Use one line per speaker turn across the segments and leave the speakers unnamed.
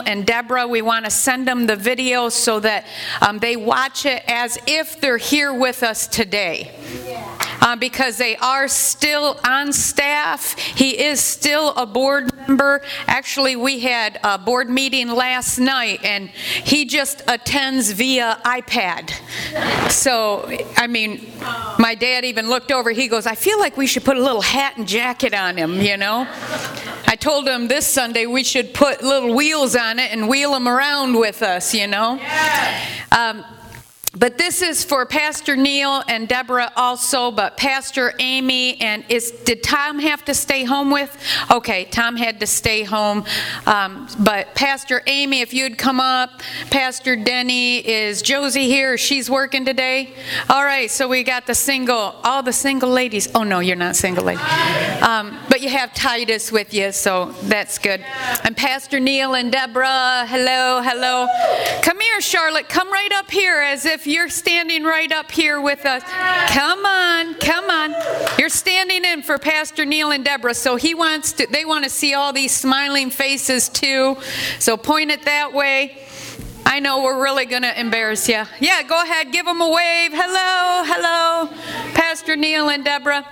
And Deborah. We want to send them the video so that um, they watch it as if they're here with us today. Uh, because they are still on staff. He is still a board member. Actually, we had a board meeting last night and he just attends via iPad. So, I mean, my dad even looked over. He goes, I feel like we should put a little hat and jacket on him, you know? I told him this Sunday we should put little wheels on it and wheel him around with us, you know? Um, but this is for Pastor Neil and Deborah also, but Pastor Amy and is did Tom have to stay home with? Okay, Tom had to stay home. Um, but Pastor Amy, if you'd come up, Pastor Denny, is Josie here? She's working today. All right, so we got the single, all the single ladies. Oh no, you're not single lady. Um, but you have Titus with you, so that's good. And Pastor Neil and Deborah, hello, hello. Come here, Charlotte. Come right up here as if you're standing right up here with us. Come on, come on. You're standing in for Pastor Neil and Deborah, so he wants to, they want to see all these smiling faces too. So point it that way. I know we're really going to embarrass you. Yeah, go ahead, give them a wave. Hello, hello, Pastor Neil and Deborah.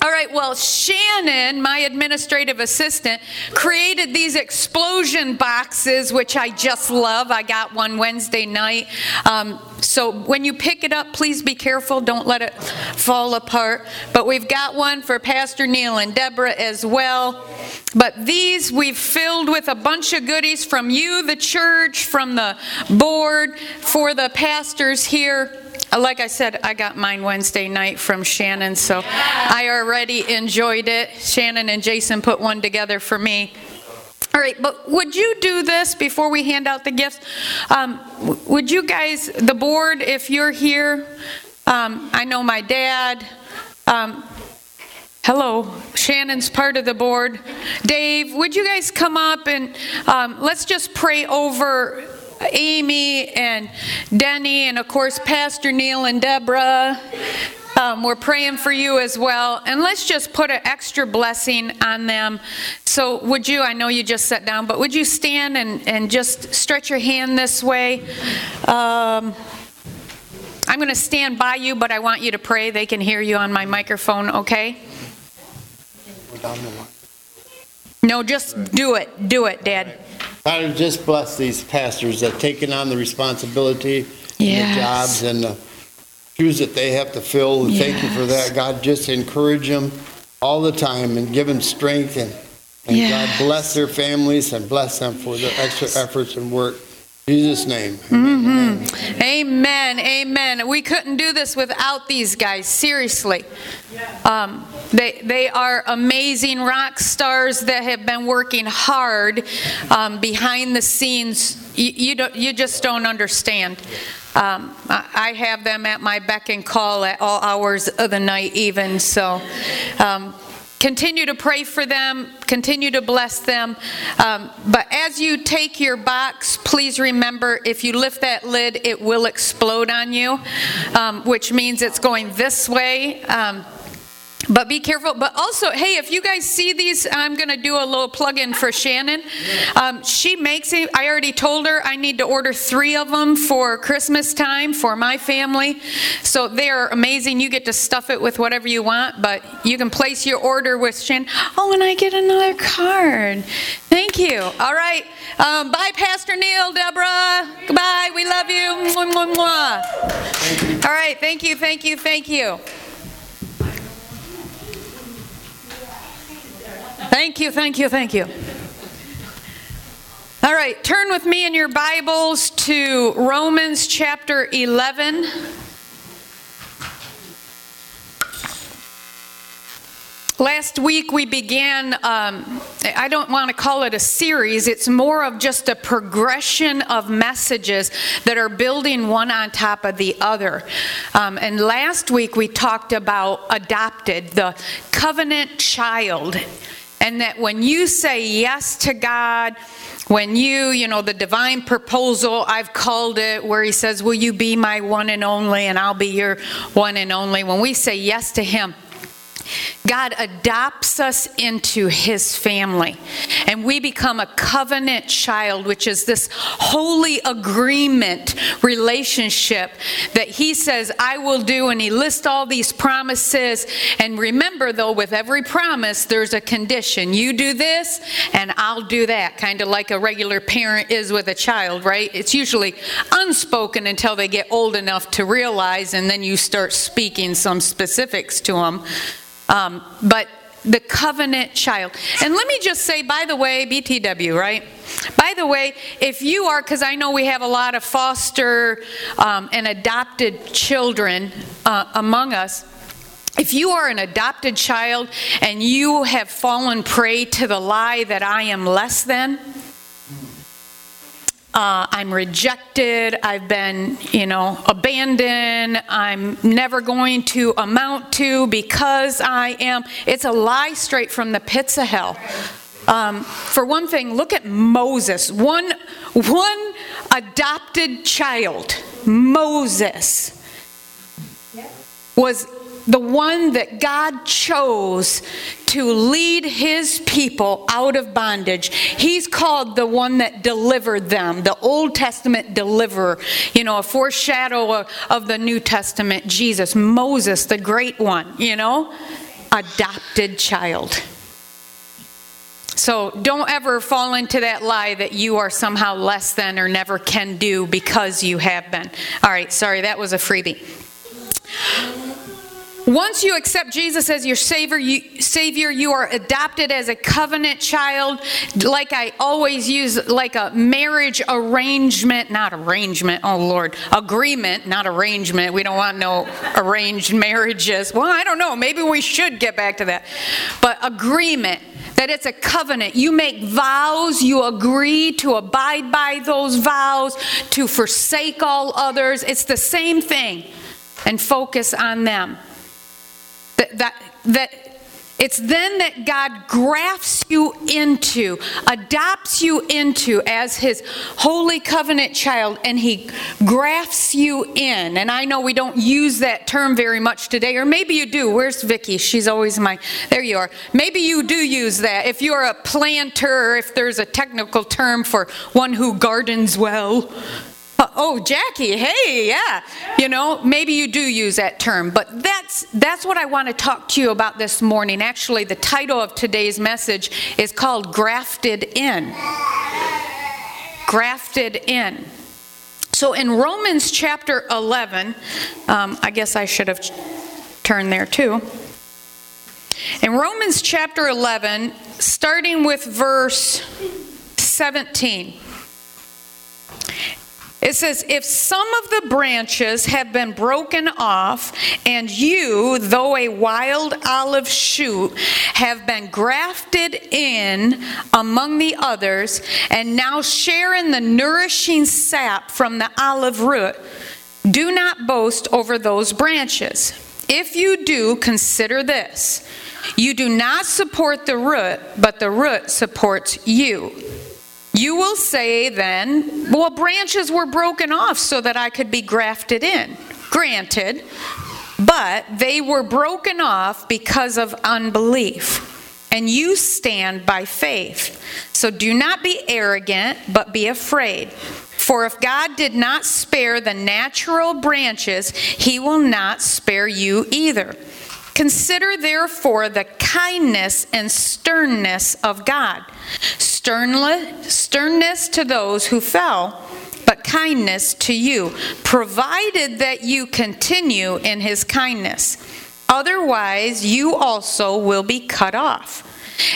All right, well, Shannon, my administrative assistant, created these explosion boxes, which I just love. I got one Wednesday night. Um, so when you pick it up, please be careful. Don't let it fall apart. But we've got one for Pastor Neil and Deborah as well. But these we've filled with a bunch of goodies from you, the church, from the board, for the pastors here. Uh, Like I said, I got mine Wednesday night from Shannon, so I already enjoyed it. Shannon and Jason put one together for me. All right, but would you do this before we hand out the gifts? Um, would you guys, the board, if you're here, um, I know my dad, um, hello, Shannon's part of the board. Dave, would you guys come up and um, let's just pray over Amy and Denny, and of course, Pastor Neil and Deborah. Um, we're praying for you as well. And let's just put an extra blessing on them. So, would you, I know you just sat down, but would you stand and, and just stretch your hand this way? Um, I'm going to stand by you, but I want you to pray. They can hear you on my microphone, okay? No, just do it. Do it, Dad.
Father, just bless these pastors that taken on the responsibility, and the
Yes.
jobs and the shoes that they have to fill. And Thank you for
Yes.
that. God, just encourage them all the time and give them strength and, and God bless their families and bless them for their extra efforts and work. Jesus' name. Amen.
Amen. Amen. We couldn't do this without these guys, seriously. Um, they, they are amazing rock stars that have been working hard um, behind the scenes. You, you, don't, you just don't understand. Um, I I have them at my beck and call at all hours of the night, even. So, um, continue to pray for them, continue to bless them. Um, but as you take your box, please remember if you lift that lid, it will explode on you, um, which means it's going this way. Um, but be careful. But also, hey, if you guys see these, I'm going to do a little plug in for Shannon. Um, she makes it. I already told her I need to order three of them for Christmas time for my family. So they are amazing. You get to stuff it with whatever you want, but you can place your order with Shannon. Oh, and I get another card. Thank you. All right. Um, bye, Pastor Neil, Deborah. Goodbye. We love you. Mwah, mwah, mwah. All right. Thank you. Thank you. Thank you. Thank you, thank you, thank you. All right, turn with me in your Bibles to Romans chapter 11. Last week we began, um, I don't want to call it a series, it's more of just a progression of messages that are building one on top of the other. Um, and last week we talked about adopted, the covenant child. And that when you say yes to God, when you, you know, the divine proposal, I've called it, where he says, Will you be my one and only, and I'll be your one and only. When we say yes to him, God adopts us into his family, and we become a covenant child, which is this holy agreement relationship that he says, I will do, and he lists all these promises. And remember, though, with every promise, there's a condition. You do this, and I'll do that, kind of like a regular parent is with a child, right? It's usually unspoken until they get old enough to realize, and then you start speaking some specifics to them. Um, but the covenant child. And let me just say, by the way, BTW, right? By the way, if you are, because I know we have a lot of foster um, and adopted children uh, among us. If you are an adopted child and you have fallen prey to the lie that I am less than, uh, I'm rejected, I've been, you know, abandoned, I'm never going to amount to because I am. It's a lie straight from the pits of hell. Um, for one thing, look at Moses, one, one adopted child, Moses, was the one that God chose to lead his people out of bondage. He's called the one that delivered them, the Old Testament deliverer, you know, a foreshadow of, the New Testament, Jesus, Moses, the great one, you know, adopted child. So don't ever fall into that lie that you are somehow less than or never can do because you have been. All right, sorry, that was a freebie. Once you accept Jesus as your savior you, savior, you are adopted as a covenant child. Like I always use, like a marriage arrangement, not arrangement, oh Lord, agreement, not arrangement. We don't want no arranged marriages. Well, I don't know. Maybe we should get back to that. But agreement, that it's a covenant. You make vows, you agree to abide by those vows, to forsake all others. It's the same thing, and focus on them. That, that, that it's then that God grafts you into, adopts you into as his holy covenant child, and he grafts you in. And I know we don't use that term very much today, or maybe you do. Where's Vicky? She's always my, there you are. Maybe you do use that. If you're a planter, if there's a technical term for one who gardens well, uh, oh, Jackie, hey, yeah. You know, maybe you do use that term, but that's that's what I want to talk to you about this morning. Actually, the title of today's message is called Grafted In. Grafted In. So in Romans chapter 11, um, I guess I should have turned there too. In Romans chapter 11, starting with verse 17. It says, If some of the branches have been broken off, and you, though a wild olive shoot, have been grafted in among the others, and now share in the nourishing sap from the olive root, do not boast over those branches. If you do, consider this you do not support the root, but the root supports you. You will say then, well, branches were broken off so that I could be grafted in. Granted, but they were broken off because of unbelief. And you stand by faith. So do not be arrogant, but be afraid. For if God did not spare the natural branches, he will not spare you either. Consider therefore the kindness and sternness of God. Sternness to those who fell, but kindness to you, provided that you continue in his kindness. Otherwise, you also will be cut off.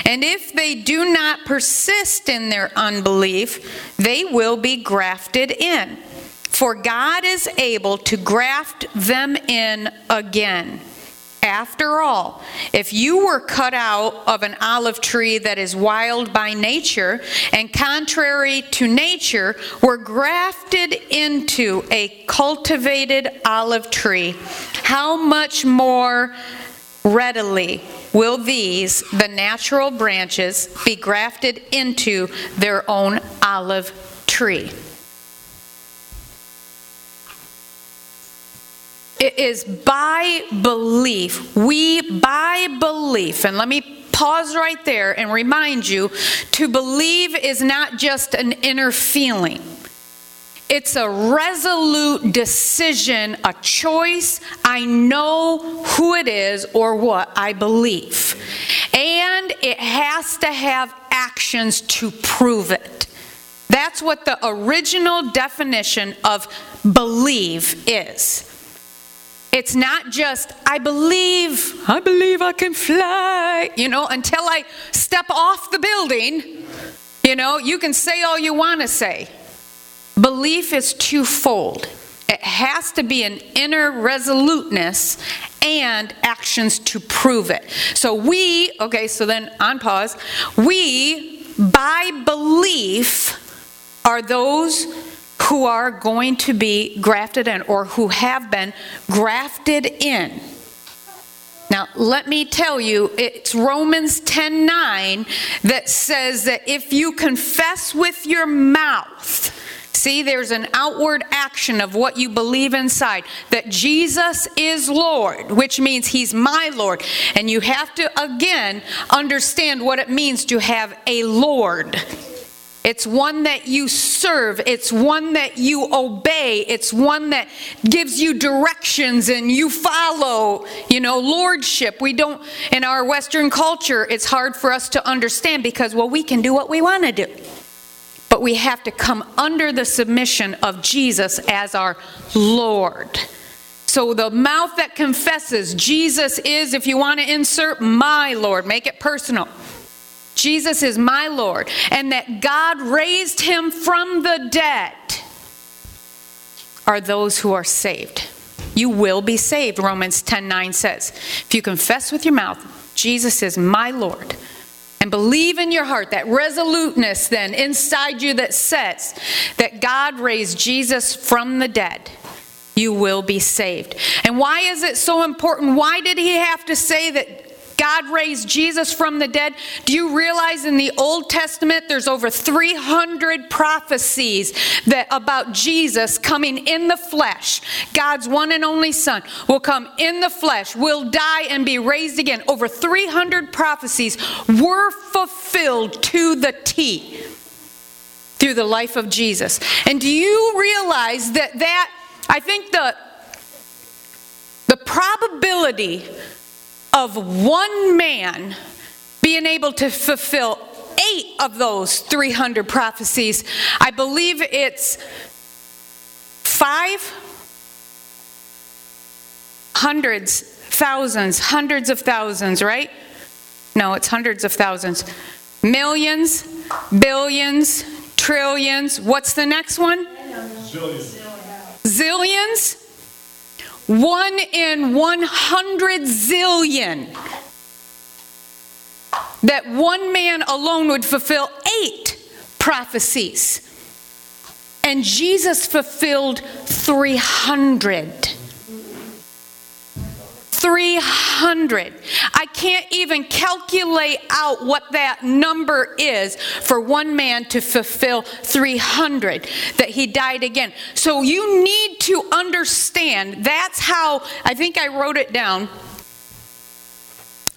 And if they do not persist in their unbelief, they will be grafted in. For God is able to graft them in again. After all, if you were cut out of an olive tree that is wild by nature and contrary to nature were grafted into a cultivated olive tree, how much more readily will these, the natural branches, be grafted into their own olive tree? It is by belief. We by belief. And let me pause right there and remind you to believe is not just an inner feeling. It's a resolute decision, a choice. I know who it is or what I believe. And it has to have actions to prove it. That's what the original definition of believe is. It's not just, I believe, I believe I can fly, you know, until I step off the building. You know, you can say all you want to say. Belief is twofold it has to be an inner resoluteness and actions to prove it. So we, okay, so then on pause, we by belief are those who are going to be grafted in or who have been grafted in. Now, let me tell you, it's Romans 10 9 that says that if you confess with your mouth, See, there's an outward action of what you believe inside that Jesus is Lord, which means He's my Lord. And you have to, again, understand what it means to have a Lord. It's one that you serve. It's one that you obey. It's one that gives you directions and you follow, you know, lordship. We don't, in our Western culture, it's hard for us to understand because, well, we can do what we want to do but we have to come under the submission of Jesus as our Lord. So the mouth that confesses Jesus is, if you want to insert my Lord, make it personal. Jesus is my Lord, and that God raised him from the dead are those who are saved. You will be saved, Romans 10 9 says. If you confess with your mouth, Jesus is my Lord, and believe in your heart that resoluteness then inside you that says that God raised Jesus from the dead, you will be saved. And why is it so important? Why did he have to say that God raised Jesus from the dead. Do you realize in the Old Testament there's over 300 prophecies that about Jesus coming in the flesh. God's one and only son will come in the flesh, will die and be raised again. Over 300 prophecies were fulfilled to the T through the life of Jesus. And do you realize that that I think the the probability of one man being able to fulfill eight of those 300 prophecies. I believe it's five hundreds, thousands, hundreds of thousands, right? No, it's hundreds of thousands. Millions, billions, trillions. What's the next one? Zillions. Zillions? One in 100 zillion. That one man alone would fulfill eight prophecies. And Jesus fulfilled 300. 300. I can't even calculate out what that number is for one man to fulfill 300 that he died again. So you need to understand that's how, I think I wrote it down.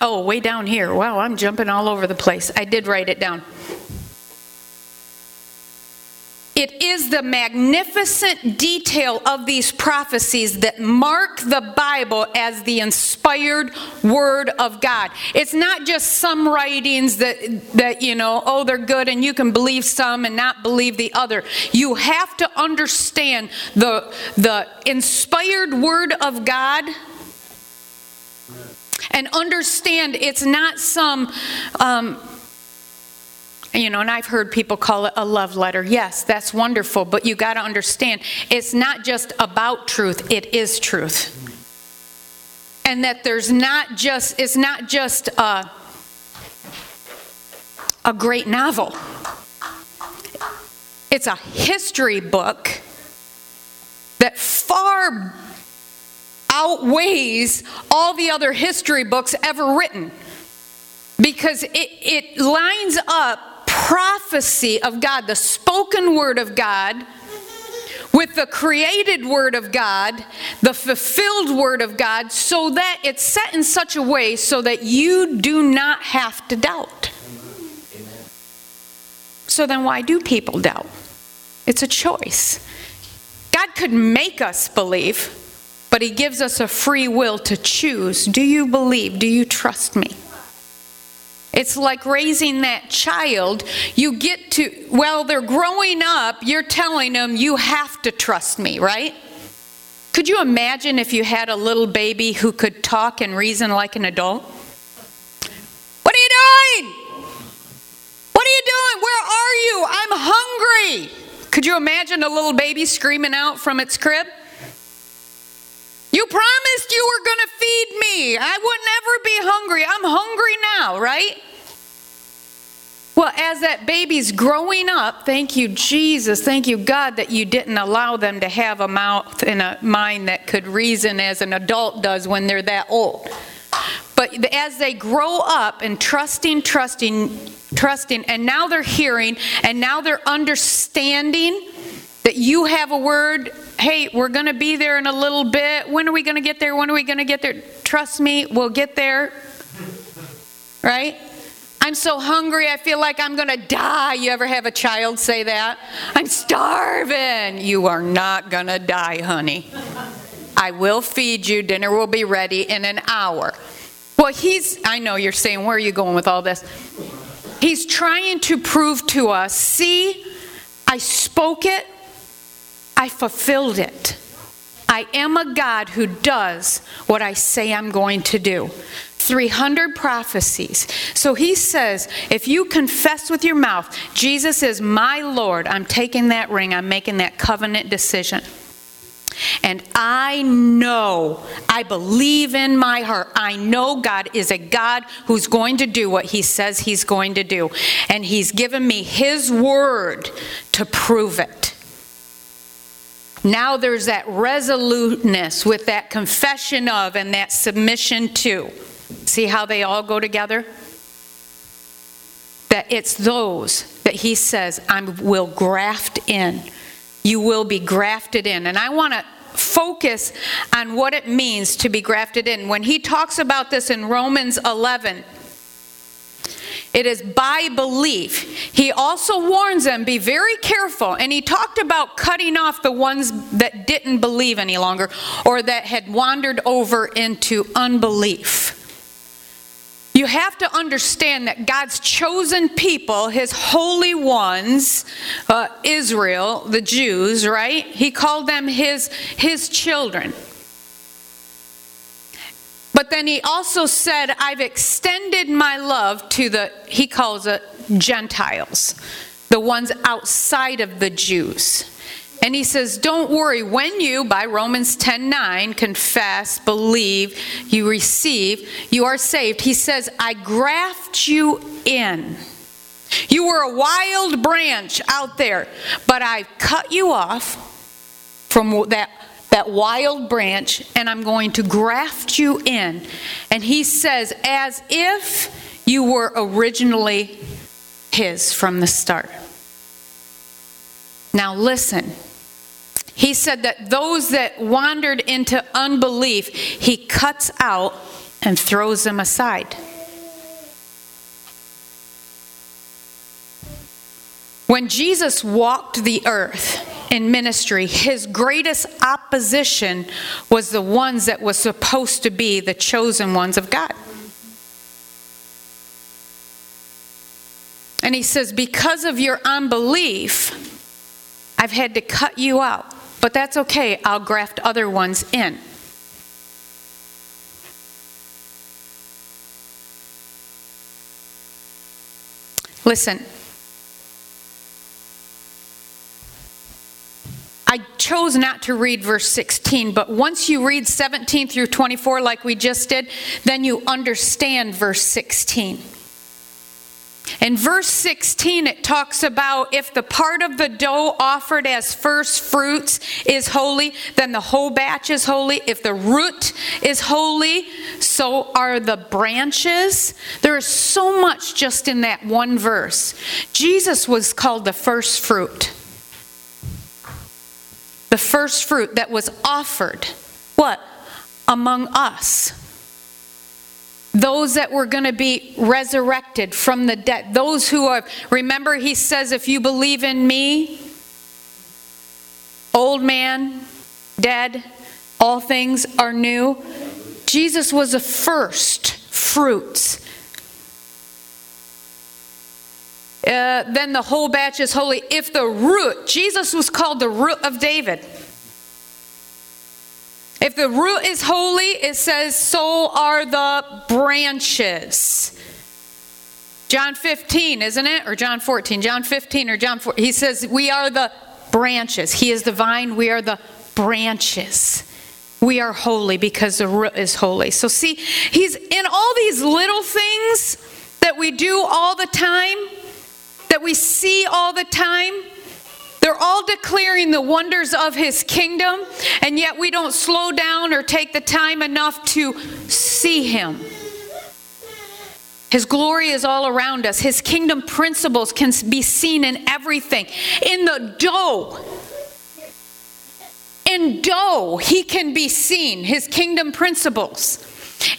Oh, way down here. Wow, I'm jumping all over the place. I did write it down. It is the magnificent detail of these prophecies that mark the Bible as the inspired word of God. It's not just some writings that that you know, oh they're good and you can believe some and not believe the other. You have to understand the the inspired word of God and understand it's not some um, you know, and I've heard people call it a love letter. Yes, that's wonderful, but you got to understand it's not just about truth, it is truth. And that there's not just, it's not just a, a great novel, it's a history book that far outweighs all the other history books ever written because it, it lines up prophecy of God, the spoken word of God, with the created Word of God, the fulfilled Word of God, so that it's set in such a way so that you do not have to doubt. So then, why do people doubt? It's a choice. God could make us believe, but He gives us a free will to choose. Do you believe? Do you trust me? It's like raising that child. You get to, well, they're growing up, you're telling them, you have to trust me, right? Could you imagine if you had a little baby who could talk and reason like an adult? What are you doing? What are you doing? Where are you? I'm hungry. Could you imagine a little baby screaming out from its crib? You promised you were going to feed me. I would never be hungry. I'm hungry now, right? Well, as that baby's growing up, thank you, Jesus, thank you, God, that you didn't allow them to have a mouth and a mind that could reason as an adult does when they're that old. But as they grow up and trusting, trusting, trusting, and now they're hearing, and now they're understanding that you have a word hey, we're going to be there in a little bit. When are we going to get there? When are we going to get there? Trust me, we'll get there. Right? I'm so hungry, I feel like I'm going to die. You ever have a child say that? I'm starving. You are not going to die, honey. I will feed you. Dinner will be ready in an hour. Well, he's, I know you're saying, where are you going with all this? He's trying to prove to us see, I spoke it, I fulfilled it. I am a God who does what I say I'm going to do. 300 prophecies. So he says, if you confess with your mouth, Jesus is my Lord, I'm taking that ring, I'm making that covenant decision. And I know, I believe in my heart, I know God is a God who's going to do what He says He's going to do. And He's given me His word to prove it. Now there's that resoluteness with that confession of and that submission to. See how they all go together? That it's those that he says, I will graft in. You will be grafted in. And I want to focus on what it means to be grafted in. When he talks about this in Romans 11, it is by belief. He also warns them be very careful. And he talked about cutting off the ones that didn't believe any longer or that had wandered over into unbelief. You have to understand that God's chosen people, his holy ones, uh, Israel, the Jews, right? He called them his, his children. Then he also said, I've extended my love to the, he calls it Gentiles, the ones outside of the Jews. And he says, Don't worry, when you, by Romans 10 9, confess, believe, you receive, you are saved. He says, I graft you in. You were a wild branch out there, but I've cut you off from that that wild branch and I'm going to graft you in. And he says, as if you were originally his from the start. Now listen. He said that those that wandered into unbelief, he cuts out and throws them aside. When Jesus walked the earth, in ministry, his greatest opposition was the ones that were supposed to be the chosen ones of God. And he says, Because of your unbelief, I've had to cut you out. But that's okay, I'll graft other ones in. Listen, I chose not to read verse 16, but once you read 17 through 24, like we just did, then you understand verse 16. In verse 16, it talks about if the part of the dough offered as first fruits is holy, then the whole batch is holy. If the root is holy, so are the branches. There is so much just in that one verse. Jesus was called the first fruit the first fruit that was offered. What? Among us. Those that were going to be resurrected from the dead. Those who are, remember, he says, if you believe in me, old man, dead, all things are new. Jesus was the first fruits. Uh, then the whole batch is holy. If the root, Jesus was called the root of David. If the root is holy, it says, so are the branches. John 15, isn't it? Or John 14? John 15 or John 14. He says, We are the branches. He is the vine, we are the branches. We are holy because the root is holy. So, see, he's in all these little things that we do all the time, that we see all the time. They're all declaring the wonders of his kingdom, and yet we don't slow down or take the time enough to see him. His glory is all around us. His kingdom principles can be seen in everything. In the dough, in dough, he can be seen, his kingdom principles.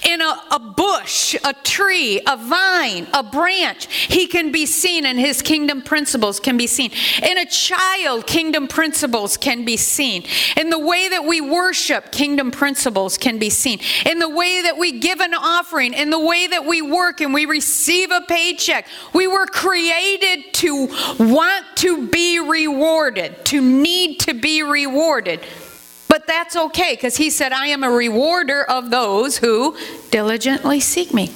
In a, a, bush, a tree, a vine, a branch, he can be seen and his kingdom principles can be seen. In a child, kingdom principles can be seen. In the way that we worship, kingdom principles can be seen. In the way that we give an offering, in the way that we work and we receive a paycheck, we were created to want to be rewarded, to need to be rewarded. But that's okay because he said, I am a rewarder of those who diligently seek me.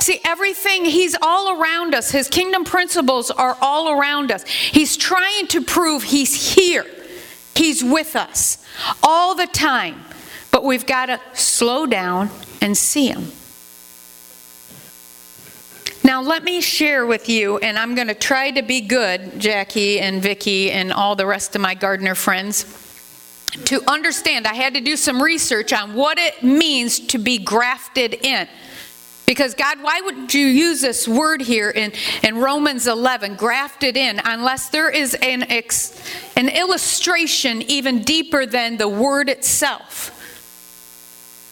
See, everything, he's all around us. His kingdom principles are all around us. He's trying to prove he's here, he's with us all the time. But we've got to slow down and see him. Now, let me share with you, and I'm going to try to be good, Jackie and Vicki and all the rest of my gardener friends to understand, I had to do some research on what it means to be grafted in. Because, God, why would you use this word here in, in Romans 11, grafted in, unless there is an, ex, an illustration even deeper than the word itself?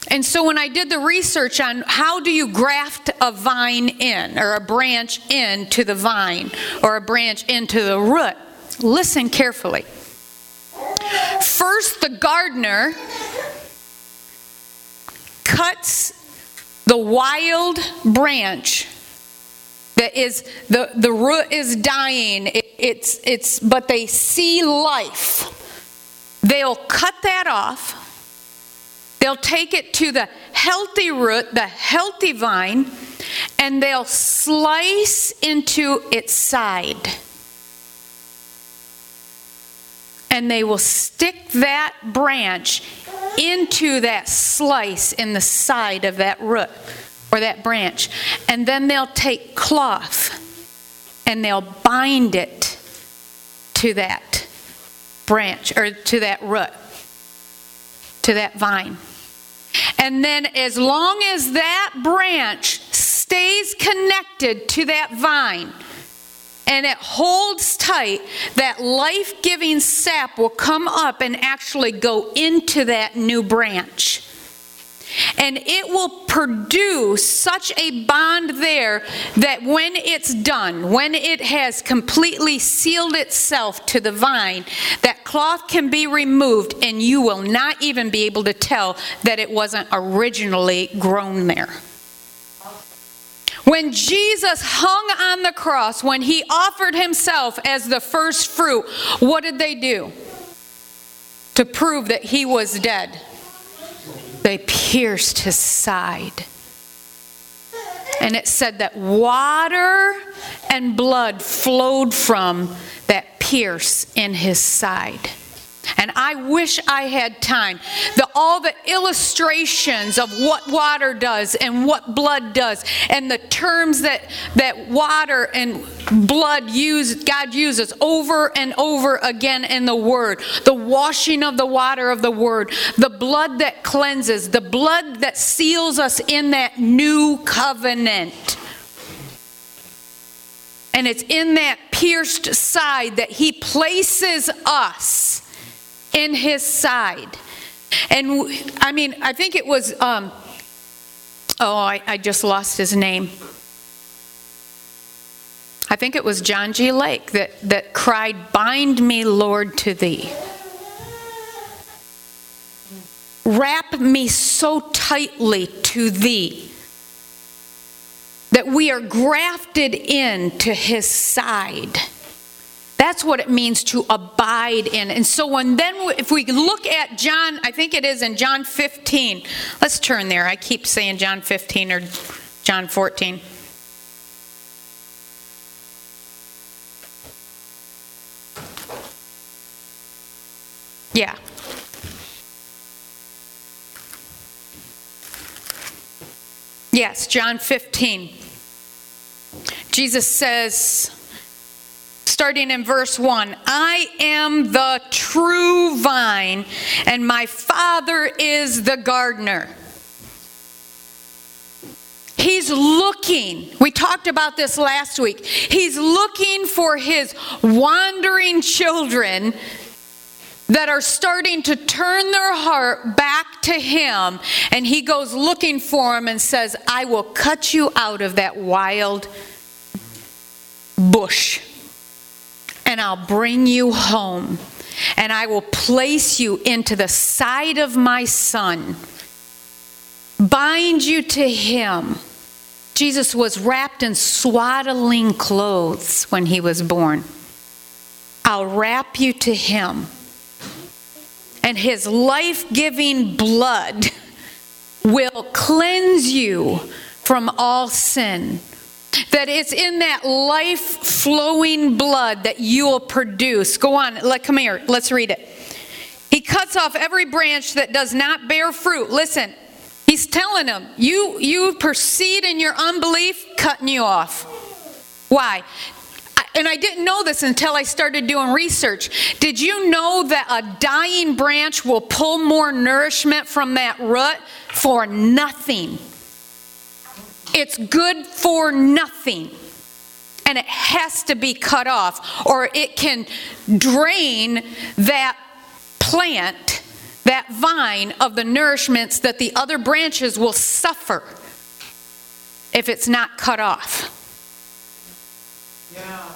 And so, when I did the research on how do you graft a vine in, or a branch into the vine, or a branch into the root, listen carefully. First, the gardener cuts the wild branch that is the, the root is dying. It, it's it's but they see life. They'll cut that off. They'll take it to the healthy root the healthy vine and they'll slice into its side and they will stick that branch into that slice in the side of that root or that branch. And then they'll take cloth and they'll bind it to that branch or to that root, to that vine. And then, as long as that branch stays connected to that vine, and it holds tight, that life giving sap will come up and actually go into that new branch. And it will produce such a bond there that when it's done, when it has completely sealed itself to the vine, that cloth can be removed and you will not even be able to tell that it wasn't originally grown there. When Jesus hung on the cross, when he offered himself as the first fruit, what did they do? To prove that he was dead, they pierced his side. And it said that water and blood flowed from that pierce in his side. And I wish I had time. The, all the illustrations of what water does and what blood does, and the terms that, that water and blood use, God uses over and over again in the Word. The washing of the water of the Word, the blood that cleanses, the blood that seals us in that new covenant. And it's in that pierced side that He places us in his side. And I mean, I think it was, um, oh, I, I just lost his name. I think it was John G. Lake that, that cried, Bind me, Lord, to thee. Wrap me so tightly to thee that we are grafted in to his side. That's what it means to abide in. And so when then if we look at John, I think it is in John 15. Let's turn there. I keep saying John 15 or John 14. Yeah. Yes, John 15. Jesus says, starting in verse 1 I am the true vine, and my Father is the gardener. He's looking. We talked about this last week. He's looking for his wandering children that are starting to turn their heart back to Him, and He goes looking for them and says, I will cut you out of that wild bush, and I'll bring you home, and I will place you into the side of my Son, bind you to Him. Jesus was wrapped in swaddling clothes when he was born. I'll wrap you to him and his life giving blood will cleanse you from all sin. That it's in that life flowing blood that you will produce. Go on, let, come here, let's read it. He cuts off every branch that does not bear fruit. Listen, he's telling them, you, you proceed in your unbelief, cutting you off. Why? and I didn't know this until I started doing research. Did you know that a dying branch will pull more nourishment from that root for nothing? It's good for nothing. And it has to be cut off, or it can drain that plant, that vine, of the nourishments that the other branches will suffer if it's not cut off. Yeah.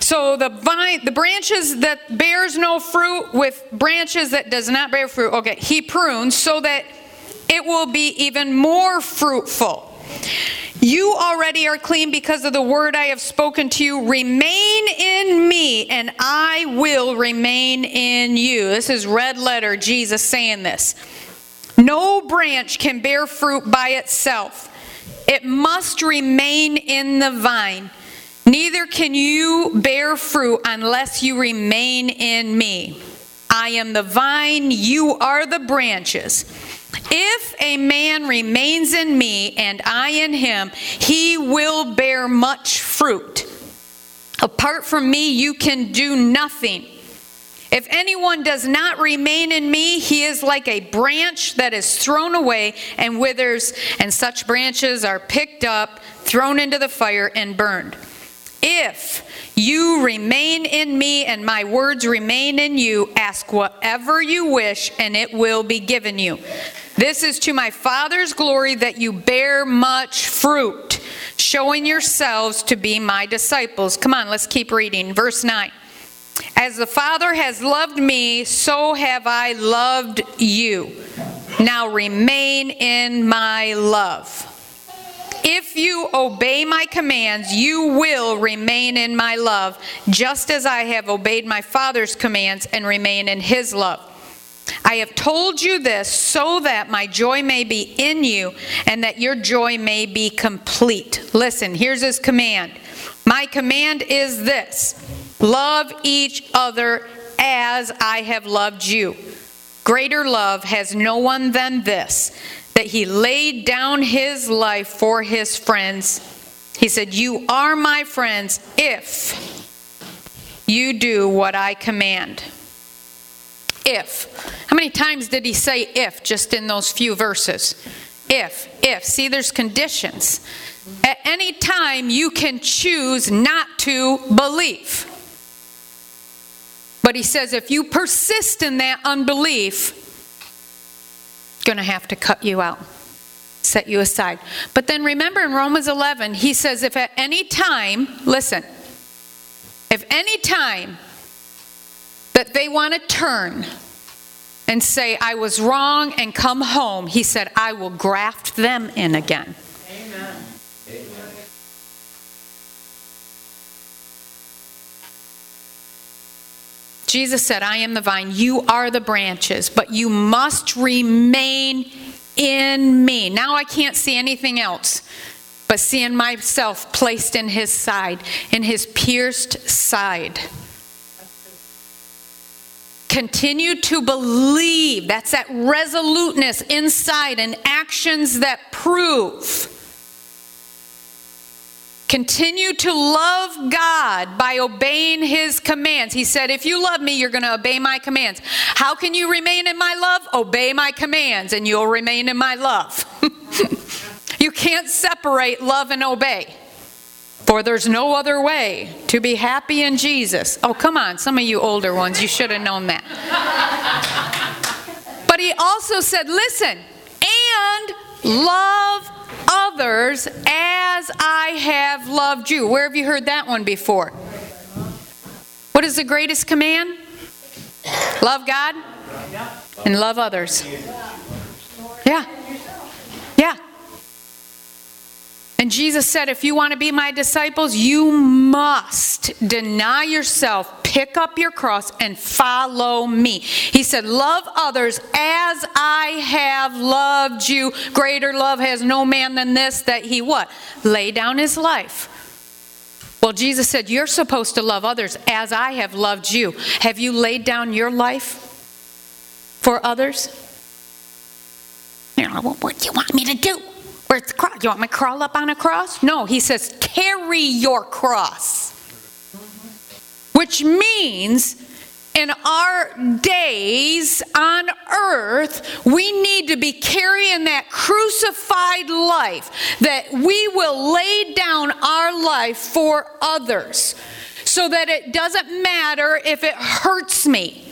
So the vine, the branches that bears no fruit with branches that does not bear fruit. Okay, he prunes so that it will be even more fruitful. You already are clean because of the word I have spoken to you. Remain in me, and I will remain in you. This is red letter, Jesus saying this. No branch can bear fruit by itself, it must remain in the vine. Neither can you bear fruit unless you remain in me. I am the vine, you are the branches. If a man remains in me and I in him, he will bear much fruit. Apart from me, you can do nothing. If anyone does not remain in me, he is like a branch that is thrown away and withers, and such branches are picked up, thrown into the fire, and burned. If you remain in me and my words remain in you, ask whatever you wish and it will be given you. This is to my Father's glory that you bear much fruit, showing yourselves to be my disciples. Come on, let's keep reading. Verse 9. As the Father has loved me, so have I loved you. Now remain in my love. If you obey my commands, you will remain in my love, just as I have obeyed my Father's commands and remain in his love. I have told you this so that my joy may be in you and that your joy may be complete. Listen, here's his command. My command is this love each other as I have loved you. Greater love has no one than this that he laid down his life for his friends. He said, You are my friends if you do what I command. If. How many times did he say if just in those few verses? If, if. See, there's conditions. At any time, you can choose not to believe. But he says if you persist in that unbelief, going to have to cut you out, set you aside. But then remember in Romans 11, he says if at any time, listen, if any time that they want to turn and say, I was wrong and come home, he said, I will graft them in again. Amen. Jesus said, I am the vine, you are the branches, but you must remain in me. Now I can't see anything else but seeing myself placed in his side, in his pierced side. Continue to believe. That's that resoluteness inside and actions that prove. Continue to love God by obeying His commands. He said, If you love me, you're going to obey my commands. How can you remain in my love? Obey my commands, and you'll remain in my love. you can't separate love and obey. For there's no other way to be happy in Jesus. Oh, come on, some of you older ones, you should have known that. but he also said, listen, and love others as I have loved you. Where have you heard that one before? What is the greatest command? Love God and love others. Yeah. And Jesus said, if you want to be my disciples, you must deny yourself, pick up your cross, and follow me. He said, Love others as I have loved you. Greater love has no man than this, that he what? Lay down his life. Well, Jesus said, You're supposed to love others as I have loved you. Have you laid down your life for others? You what do you want me to do? Where's the cross? You want me to crawl up on a cross? No, he says, carry your cross. Which means in our days on earth, we need to be carrying that crucified life, that we will lay down our life for others so that it doesn't matter if it hurts me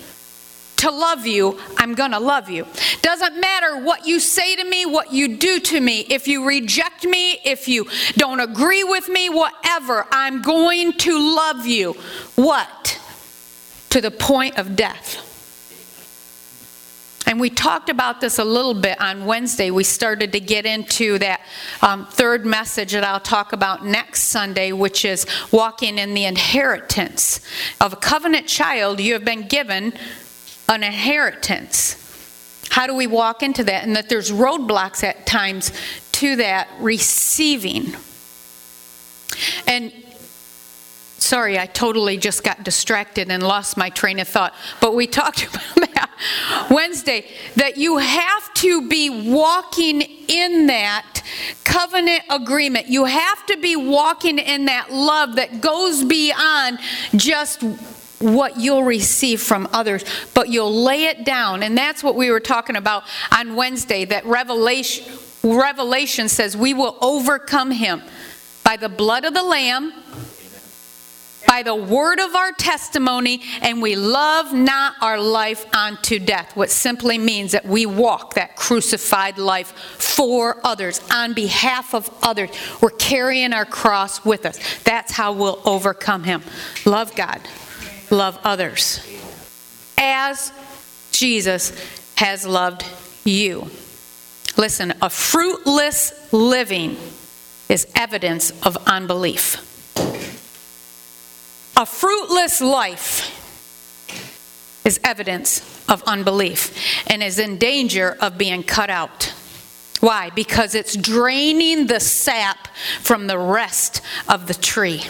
to love you, I'm going to love you. Doesn't matter what you say to me, what you do to me. If you reject me, if you don't agree with me, whatever, I'm going to love you. What? To the point of death. And we talked about this a little bit on Wednesday. We started to get into that um, third message that I'll talk about next Sunday, which is walking in the inheritance of a covenant child. You have been given an inheritance. How do we walk into that? And that there's roadblocks at times to that receiving. And sorry, I totally just got distracted and lost my train of thought. But we talked about that Wednesday that you have to be walking in that covenant agreement. You have to be walking in that love that goes beyond just what you'll receive from others, but you'll lay it down. And that's what we were talking about on Wednesday that Revelation, Revelation says we will overcome him by the blood of the Lamb, by the word of our testimony, and we love not our life unto death, what simply means that we walk that crucified life for others, on behalf of others. We're carrying our cross with us. That's how we'll overcome him. Love God love others as Jesus has loved you. Listen, a fruitless living is evidence of unbelief. A fruitless life is evidence of unbelief and is in danger of being cut out. Why? Because it's draining the sap from the rest of the tree.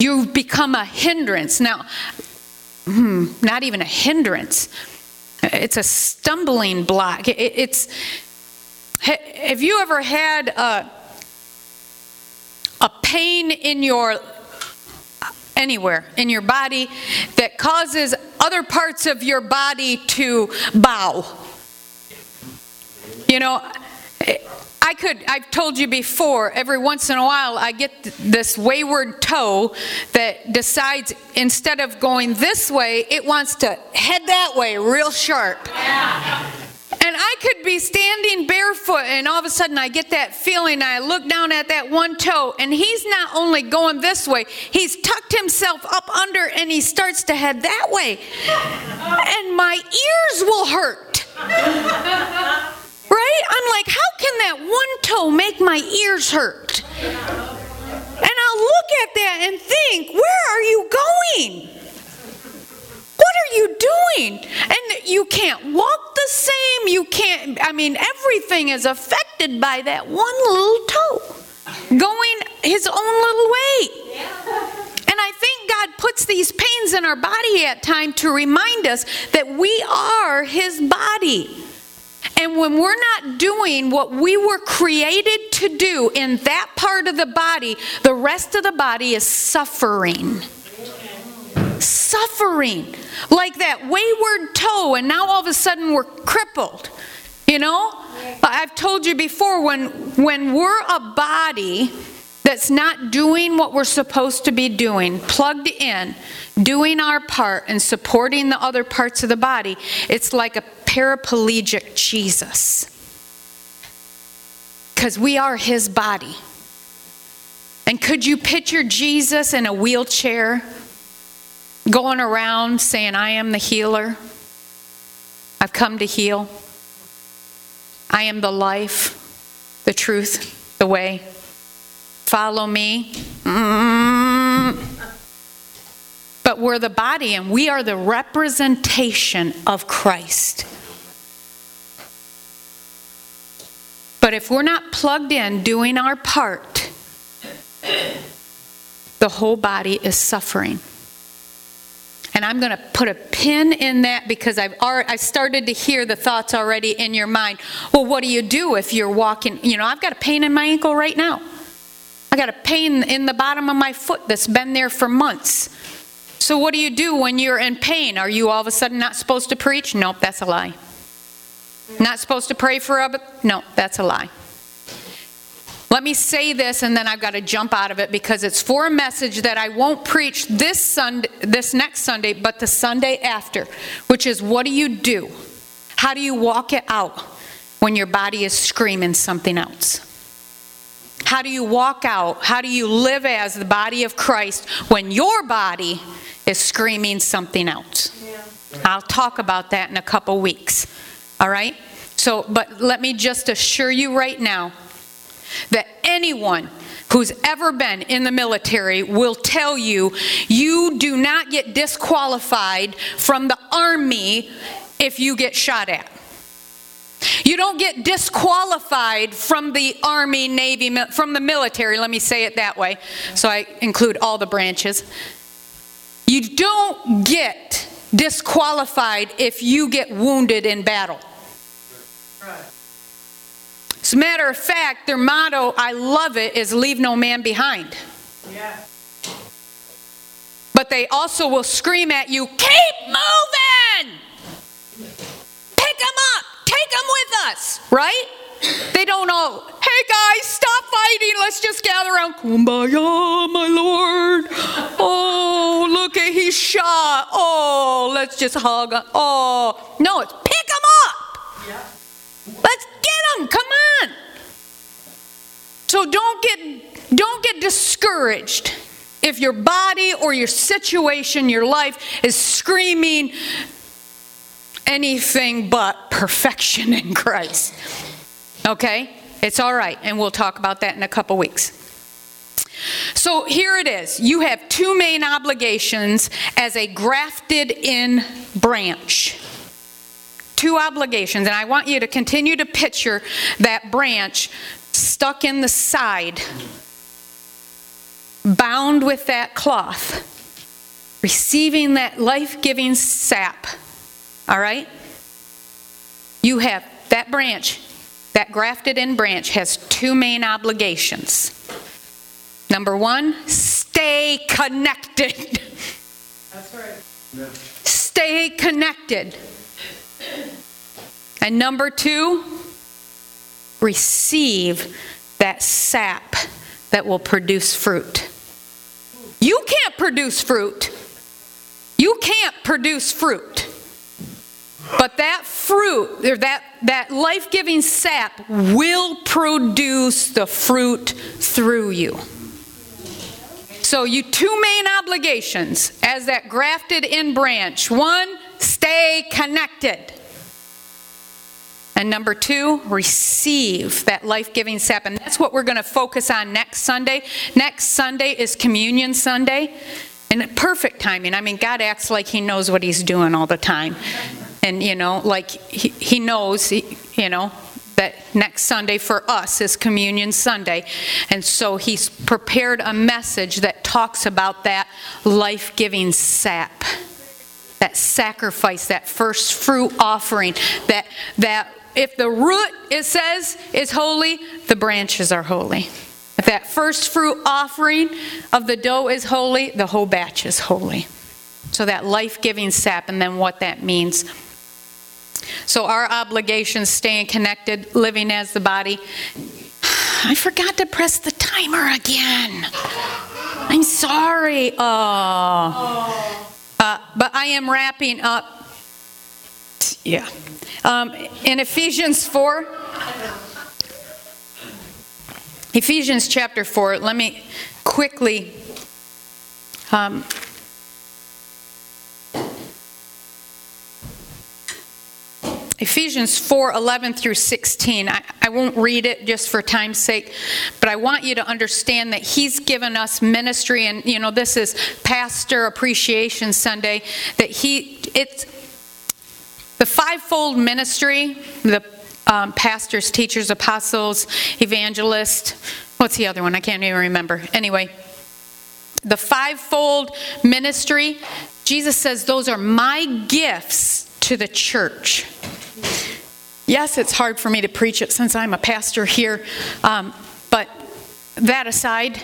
You've become a hindrance. Now, hmm, not even a hindrance, it's a stumbling block. it's. Have you ever had a, a pain in your anywhere in your body that causes other parts of your body to bow? You know, I could, I've told you before, every once in a while I get this wayward toe that decides instead of going this way, it wants to head that way real sharp. Yeah. And I could be standing barefoot, and all of a sudden I get that feeling. I look down at that one toe, and he's not only going this way, he's tucked himself up under and he starts to head that way. And my ears will hurt. Right? I'm like, how can that one toe make my ears hurt? And I'll look at that and think, where are you going? What are you doing? And you can't walk the same. You can't, I mean, everything is affected by that one little toe going his own little way. And I think God puts these pains in our body at time to remind us that we are his body. And when we're not doing what we were created to do in that part of the body, the rest of the body is suffering suffering like that wayward toe, and now all of a sudden we're crippled. You know? I've told you before when when we're a body that's not doing what we're supposed to be doing, plugged in, doing our part and supporting the other parts of the body, it's like a paraplegic Jesus. Because we are his body. And could you picture Jesus in a wheelchair? going around saying, I am the healer. I've come to heal. I am the life, the truth, the way. Follow me. Mm. But we're the body and we are the representation of Christ. But if we're not plugged in doing our part, the whole body is suffering. And I'm going to put a pin in that because I've already, I started to hear the thoughts already in your mind. Well, what do you do if you're walking? You know, I've got a pain in my ankle right now. I got a pain in the bottom of my foot that's been there for months. So, what do you do when you're in pain? Are you all of a sudden not supposed to preach? Nope, that's a lie. Not supposed to pray for a. No, that's a lie. Let me say this and then I've got to jump out of it because it's for a message that I won't preach this Sunday this next Sunday but the Sunday after, which is what do you do? How do you walk it out when your body is screaming something else? How do you walk out? How do you live as the body of Christ when your body is screaming something else? Yeah. I'll talk about that in a couple weeks. All right? So, but let me just assure you right now that anyone who's ever been in the military will tell you you do not get disqualified from the army if you get shot at. You don't get disqualified from the Army, Navy, from the military, let me say it that way, so I include all the branches. You don't get disqualified if you get wounded in battle. As a matter of fact, their motto, I love it, is leave no man behind. Yeah. But they also will scream at you, keep moving! Pick them up, take them with us, right? They don't all, guys, stop fighting, let's just gather around. Kumbaya, my lord. Oh, look at he's shot. Oh, let's just hug. Oh, no, it's pick him up. Yeah. Let's get him. Come on. So don't get don't get discouraged if your body or your situation, your life is screaming anything but perfection in Christ. Okay? It's all right, and we'll talk about that in a couple weeks. So here it is. You have two main obligations as a grafted in branch two obligations, and I want you to continue to picture that branch stuck in the side, bound with that cloth, receiving that life giving sap. All right? You have that branch, that grafted in branch has two main obligations. Number one, stay connected. That's right. Yeah. Stay connected. And number two, receive that sap that will produce fruit. You can't produce fruit. You can't produce fruit. But that fruit, that, that life giving sap, will produce the fruit through you. So, you two main obligations as that grafted in branch one, stay connected. And number two, receive that life giving sap. And that's what we're going to focus on next Sunday. Next Sunday is Communion Sunday. And perfect timing. I mean, God acts like He knows what He's doing all the time. And, you know, like He, he knows, you know, that next Sunday for us is Communion Sunday. And so He's prepared a message that talks about that life giving sap that sacrifice, that first fruit offering, that that if the root it says is holy, the branches are holy. If that first fruit offering of the dough is holy, the whole batch is holy. So that life-giving sap and then what that means. So our obligations staying connected, living as the body. I forgot to press the timer again. I'm sorry. Oh. Uh, but I am wrapping up. Yeah. Um, in Ephesians 4, Ephesians chapter 4, let me quickly um, Ephesians 4 11 through 16. I, I, won't read it just for time's sake, but I want you to understand that He's given us ministry, and you know, this is Pastor Appreciation Sunday, that He, it's the fivefold ministry, the um, pastors, teachers, apostles, evangelists. What's the other one? I can't even remember. Anyway, the fivefold ministry, Jesus says those are my gifts to the church. Yes, it's hard for me to preach it since I'm a pastor here, um, but that aside,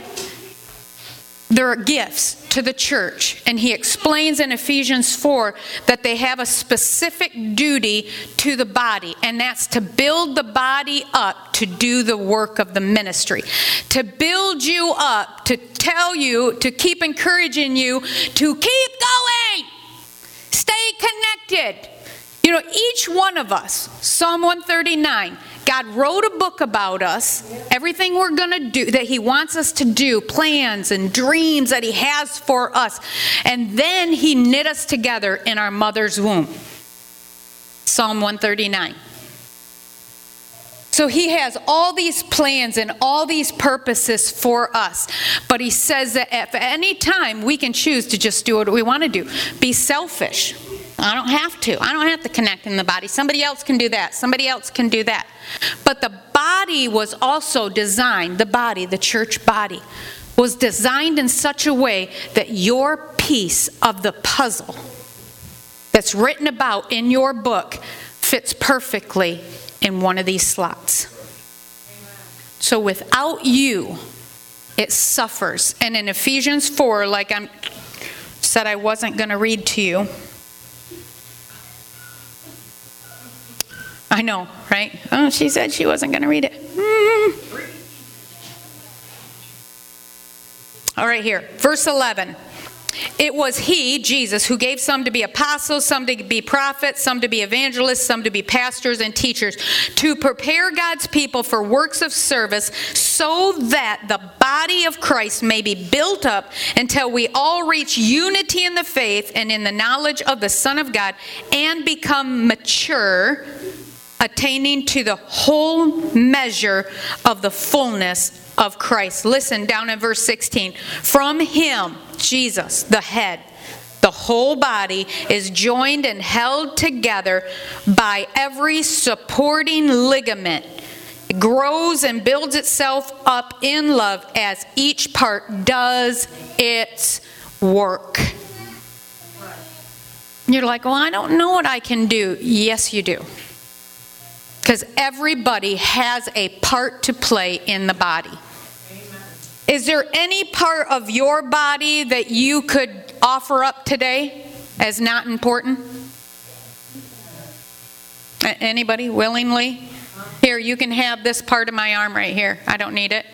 there are gifts to the church. And he explains in Ephesians 4 that they have a specific duty to the body, and that's to build the body up to do the work of the ministry. To build you up, to tell you, to keep encouraging you to keep going, stay connected you know, each one of us, Psalm 139, God wrote a book about us, everything we're going to do, that He wants us to do, plans and dreams that He has for us. And then He knit us together in our mother's womb. Psalm 139. So he has all these plans and all these purposes for us. But he says that at any time we can choose to just do what we want to do. Be selfish. I don't have to. I don't have to connect in the body. Somebody else can do that. Somebody else can do that. But the body was also designed, the body, the church body, was designed in such a way that your piece of the puzzle that's written about in your book fits perfectly in one of these slots. So without you, it suffers. And in Ephesians 4, like I said I wasn't going to read to you, I know, right? Oh, she said she wasn't going to read it. Mm. All right, here. Verse 11. It was He, Jesus, who gave some to be apostles, some to be prophets, some to be evangelists, some to be pastors and teachers, to prepare God's people for works of service, so that the body of Christ may be built up until we all reach unity in the faith and in the knowledge of the Son of God and become mature attaining to the whole measure of the fullness of Christ. Listen down in verse 16. From him, Jesus, the head, the whole body is joined and held together by every supporting ligament. It grows and builds itself up in love as each part does its work. You're like, well, I don't know what I can do. Yes, you do. Because everybody has a part to play in the body. Amen. Is there any part of your body that you could offer up today as not important? Anybody willingly? Here, you can have this part of my arm right here. I don't need it.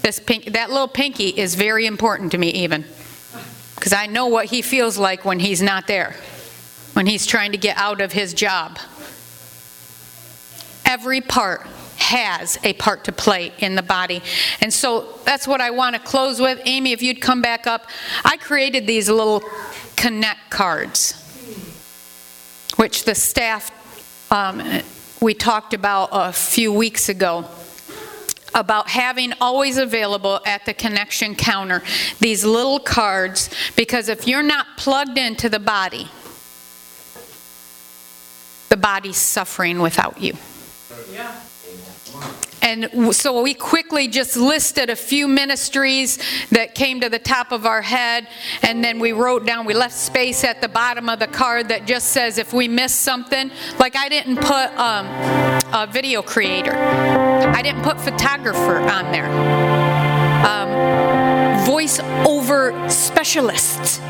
This pink, that little pinky is very important to me, even. Because I know what he feels like when he's not there, when he's trying to get out of his job. Every part has a part to play in the body. And so that's what I want to close with. Amy, if you'd come back up, I created these little connect cards, which the staff, um, we talked about a few weeks ago about having always available at the connection counter these little cards because if you're not plugged into the body, the body's suffering without you. And so we quickly just listed a few ministries that came to the top of our head, and then we wrote down, we left space at the bottom of the card that just says if we miss something, like I didn't put um, a video creator, I didn't put photographer on there, um, voice over specialists.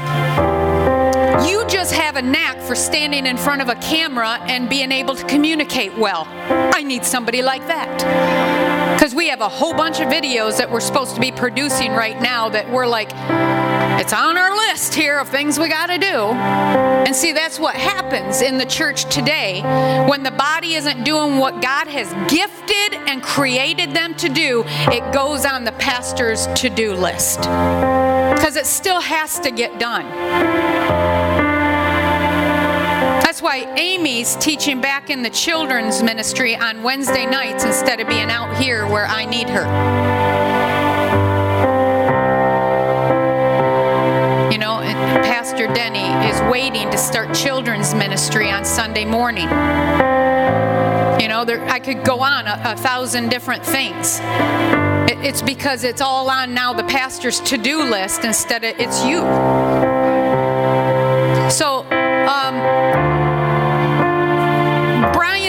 You just have a knack for standing in front of a camera and being able to communicate well. I need somebody like that. Because we have a whole bunch of videos that we're supposed to be producing right now that we're like, it's on our list here of things we got to do. And see, that's what happens in the church today when the body isn't doing what God has gifted and created them to do, it goes on the pastor's to do list. Because it still has to get done. Why Amy's teaching back in the children's ministry on Wednesday nights instead of being out here where I need her. You know, Pastor Denny is waiting to start children's ministry on Sunday morning. You know, there, I could go on a, a thousand different things. It, it's because it's all on now the pastor's to do list instead of it's you. So, um,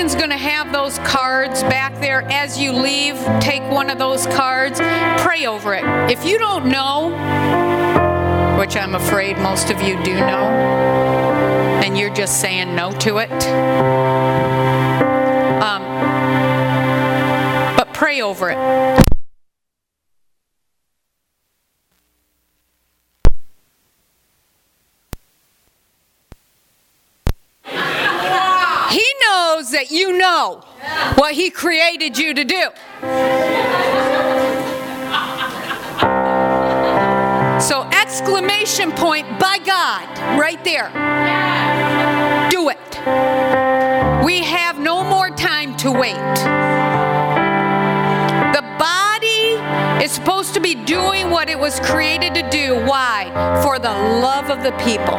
Brian's going to have those cards back there as you leave. Take one of those cards, pray over it. If you don't know, which I'm afraid most of you do know, and you're just saying no to it, um, but pray over it. that you know what He created you to do. So, exclamation point by God, right there. Do it. We have no more time to wait. The body is supposed to be doing what it was created to do. Why? For the love of the people.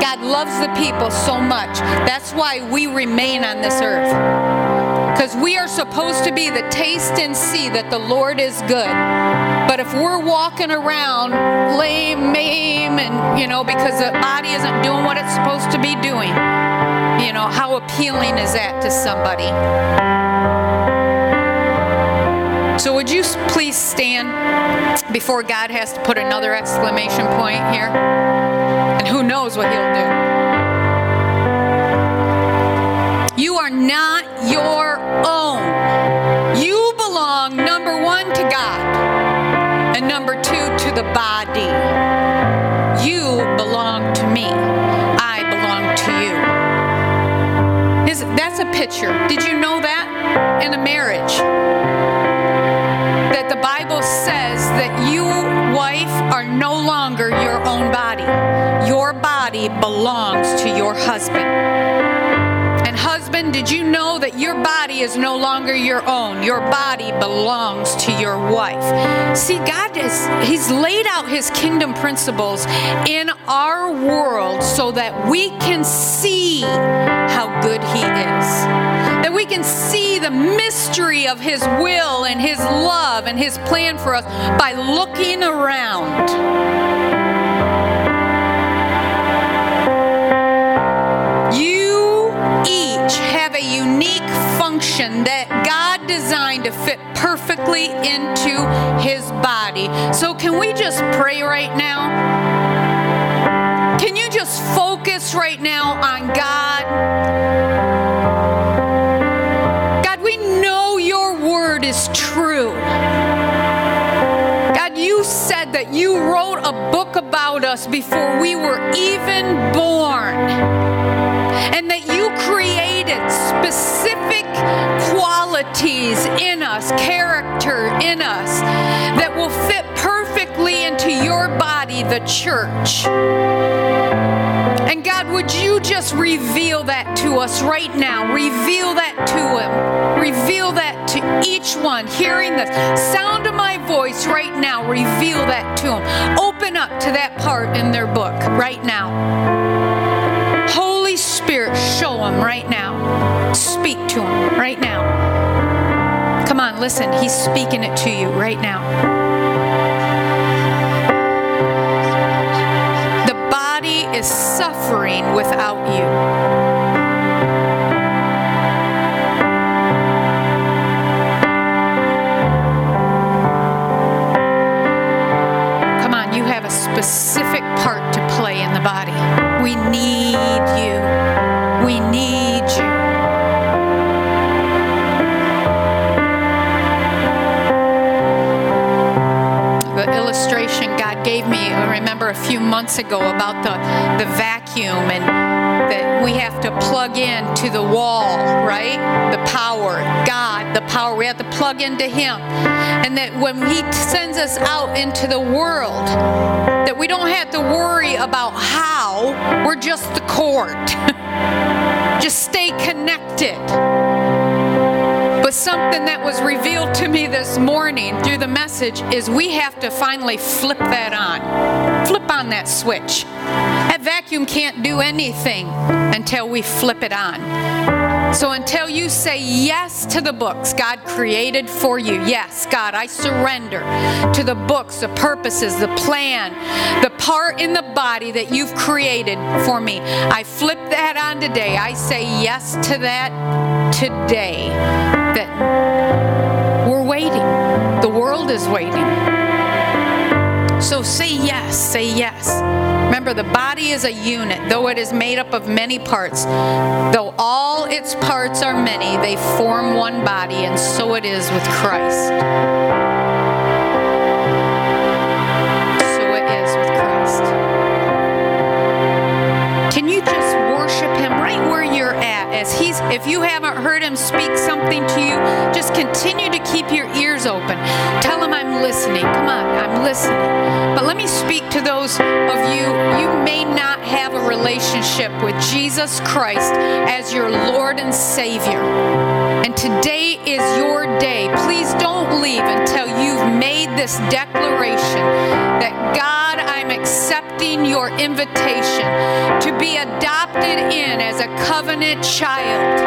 God loves the people so much. That's why we remain on this earth. Because we are supposed to be the taste and see that the Lord is good. But if we're walking around lame, maimed, and, you know, because the body isn't doing what it's supposed to be doing, you know, how appealing is that to somebody? So, would you please stand before God has to put another exclamation point here? And who knows what He'll do? You are not your number two, to the body. You belong to me. I belong to you. Is, that's a picture. Did you know that? In a marriage that the Bible says that you, wife, are no longer your own body. Your body belongs to your husband. Did you know that your body is no longer your own? Your body belongs to your wife. See, God is He's laid out His kingdom principles in our world so that we can see how good He is that we can see the mystery of His will and His love and His plan for us by looking around. unique function that God designed to fit perfectly into his body. So, can we just pray right now? Can you just focus right now on God? God, we know your word is true. God, you said that you wrote a book about us before we were even born. And that you created specific qualities in us, character in us, that will fit perfectly into your body, the church. And God, would you just reveal that to us right now? Reveal that to him. Reveal that to each one hearing the sound of my voice right now. Reveal that to them. Open up to that part in their book right now. Spirit, show them right now. Speak to them right now. Come on, listen. He's speaking it to you right now. The body is suffering without you. Specific part to play in the body. We need you. We need you. the illustration God gave me, I remember a few months ago about the, the vacuum and that we have to plug in to the wall, right? The power, God, power. We have to plug into Him. And that when He sends us out into the world, that we don't have to worry about how, we're just the cord. just stay connected. But something that was revealed to me this morning through the message is we have to finally flip that on. Flip on that switch. That vacuum can't do anything until we flip it on. So until you say yes to the books God created for you, yes, God, I surrender to the books, the purposes, the plan, the part in the body that you've created for me. I flip that on today. I say yes to that today. That we're waiting. The world is waiting. So say yes, say yes. Remember, the body is a unit, though it is made up of many parts. Though all its parts are many, they form one body, and so it is with Christ. He's, if you haven't heard Him speak something to you, just continue to keep your ears open. Tell Him I'm listening. Come on, I'm listening. But let me speak to those of you, you may not have a relationship with Jesus Christ as your Lord and Savior. And today is your day. Please don't leave until you've made this declaration that God, I'm accepting your invitation to be adopted in as a covenant child.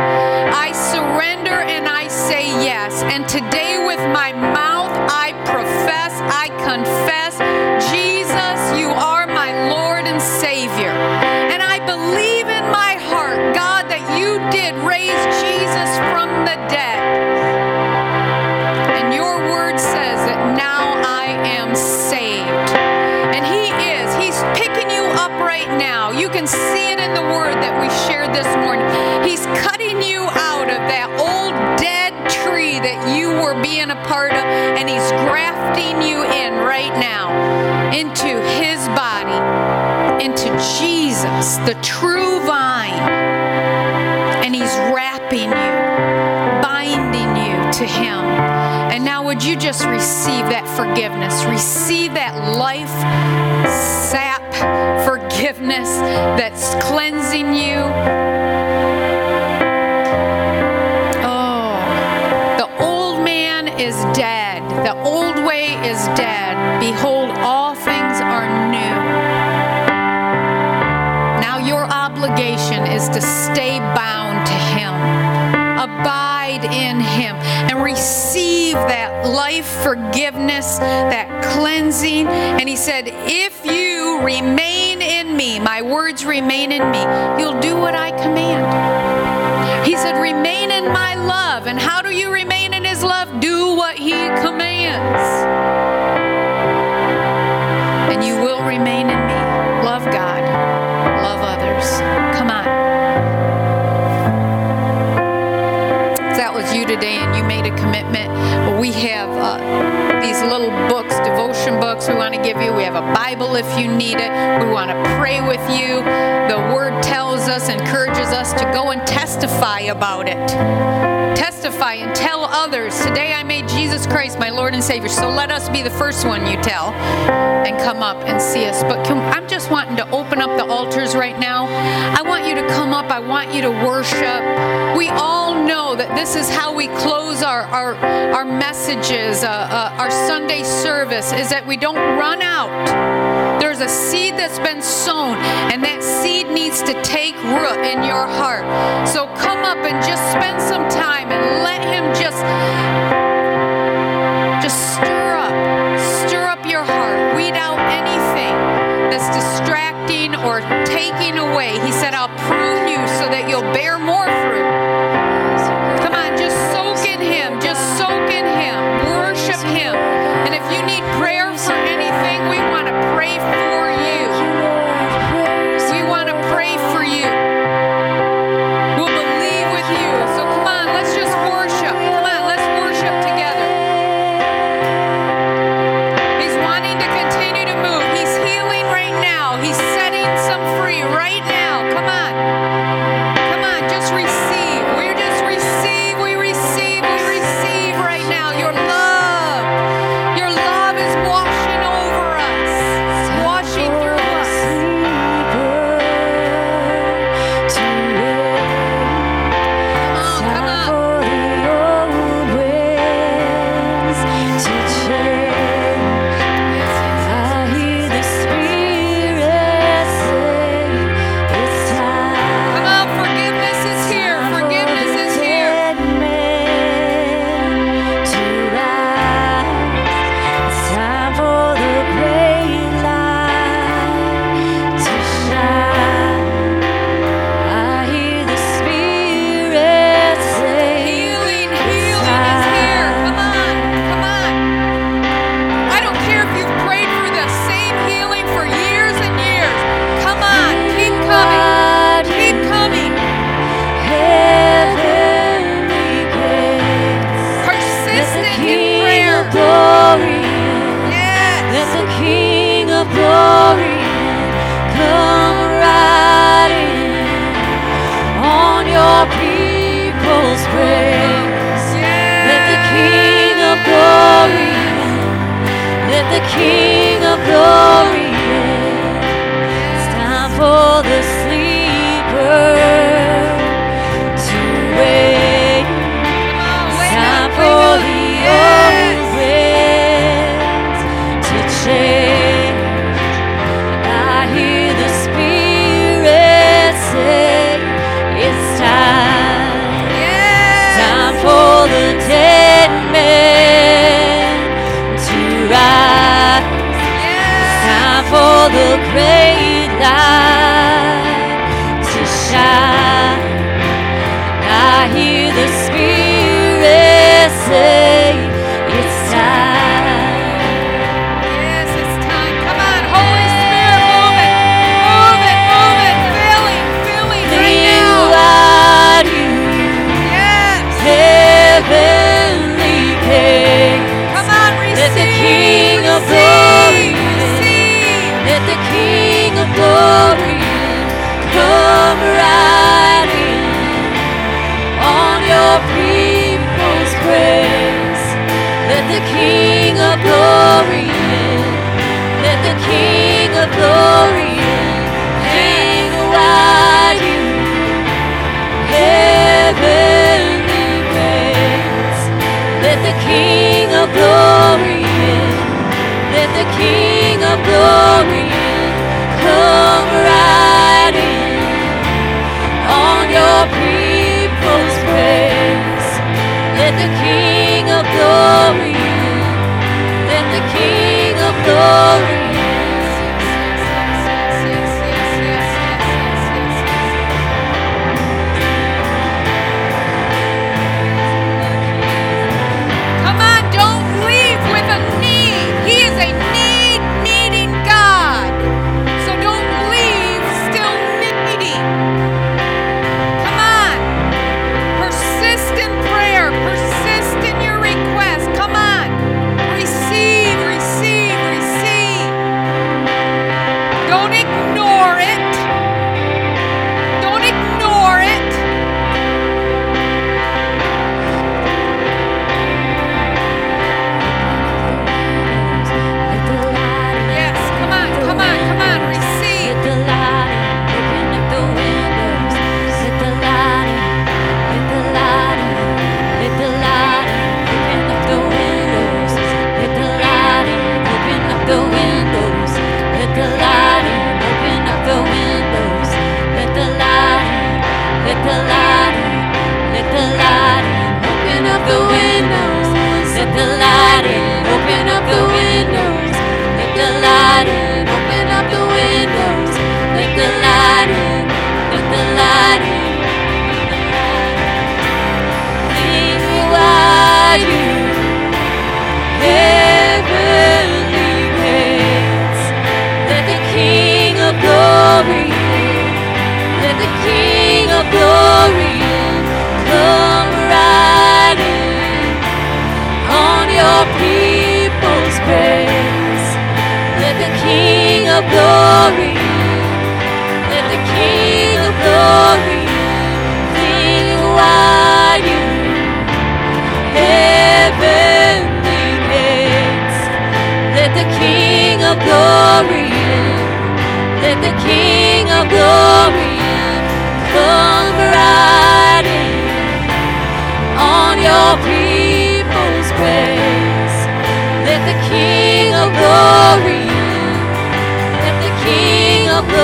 I surrender and I say yes. And today, with my mouth, I profess, I confess, the dead. And your word says that now I am saved. And He is. He's picking you up right now. You can see it in the word that we shared this morning. He's cutting you out of that old dead tree that you were being a part of, and He's grafting you in right now into His body, into Jesus, the true vine. And He's wrapping you, you to Him. And now, would you just receive that forgiveness? Receive that life sap forgiveness that's cleansing you. Oh, the old man is dead. The old way is dead. Behold, all things are new. Now, your obligation is to stay bound to Him, abide in Him, and receive that life forgiveness, that cleansing. And He said, If you remain in me, my words remain in me, you'll do what I command. He said, Remain in my love. And how do you remain in His love? Do what He commands. And you will remain in me. Love God, love others. Come on. That was you today and you made a commitment, we have uh, these little books, devotion books. We want to give you. We have a Bible if you need it. We want to pray with you. The Word tells us, encourages us to go and testify about it. Testify and tell others. Today I made Jesus Christ my Lord and Savior. So let us be the first one you tell and come up and see us. But can, I'm just wanting to open up the altars right now. I want you to come up. I want you to worship. We all know that this is how we close our our, our messages, uh, uh, our Sunday service, is that we don't run out. There's a seed that's been sown, and that seed needs to take root in your heart. So come up and just spend
the King of glory in. It's time for the sleeper the great light the King of glory in. Let the King of glory in. Hang riding heavenly grace. Let the King of glory in. Let the King of glory in. Come riding on your people's praise. Let the King of glory glory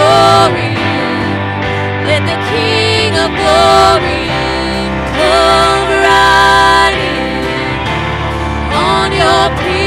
glory. Let the King of glory come riding on your people.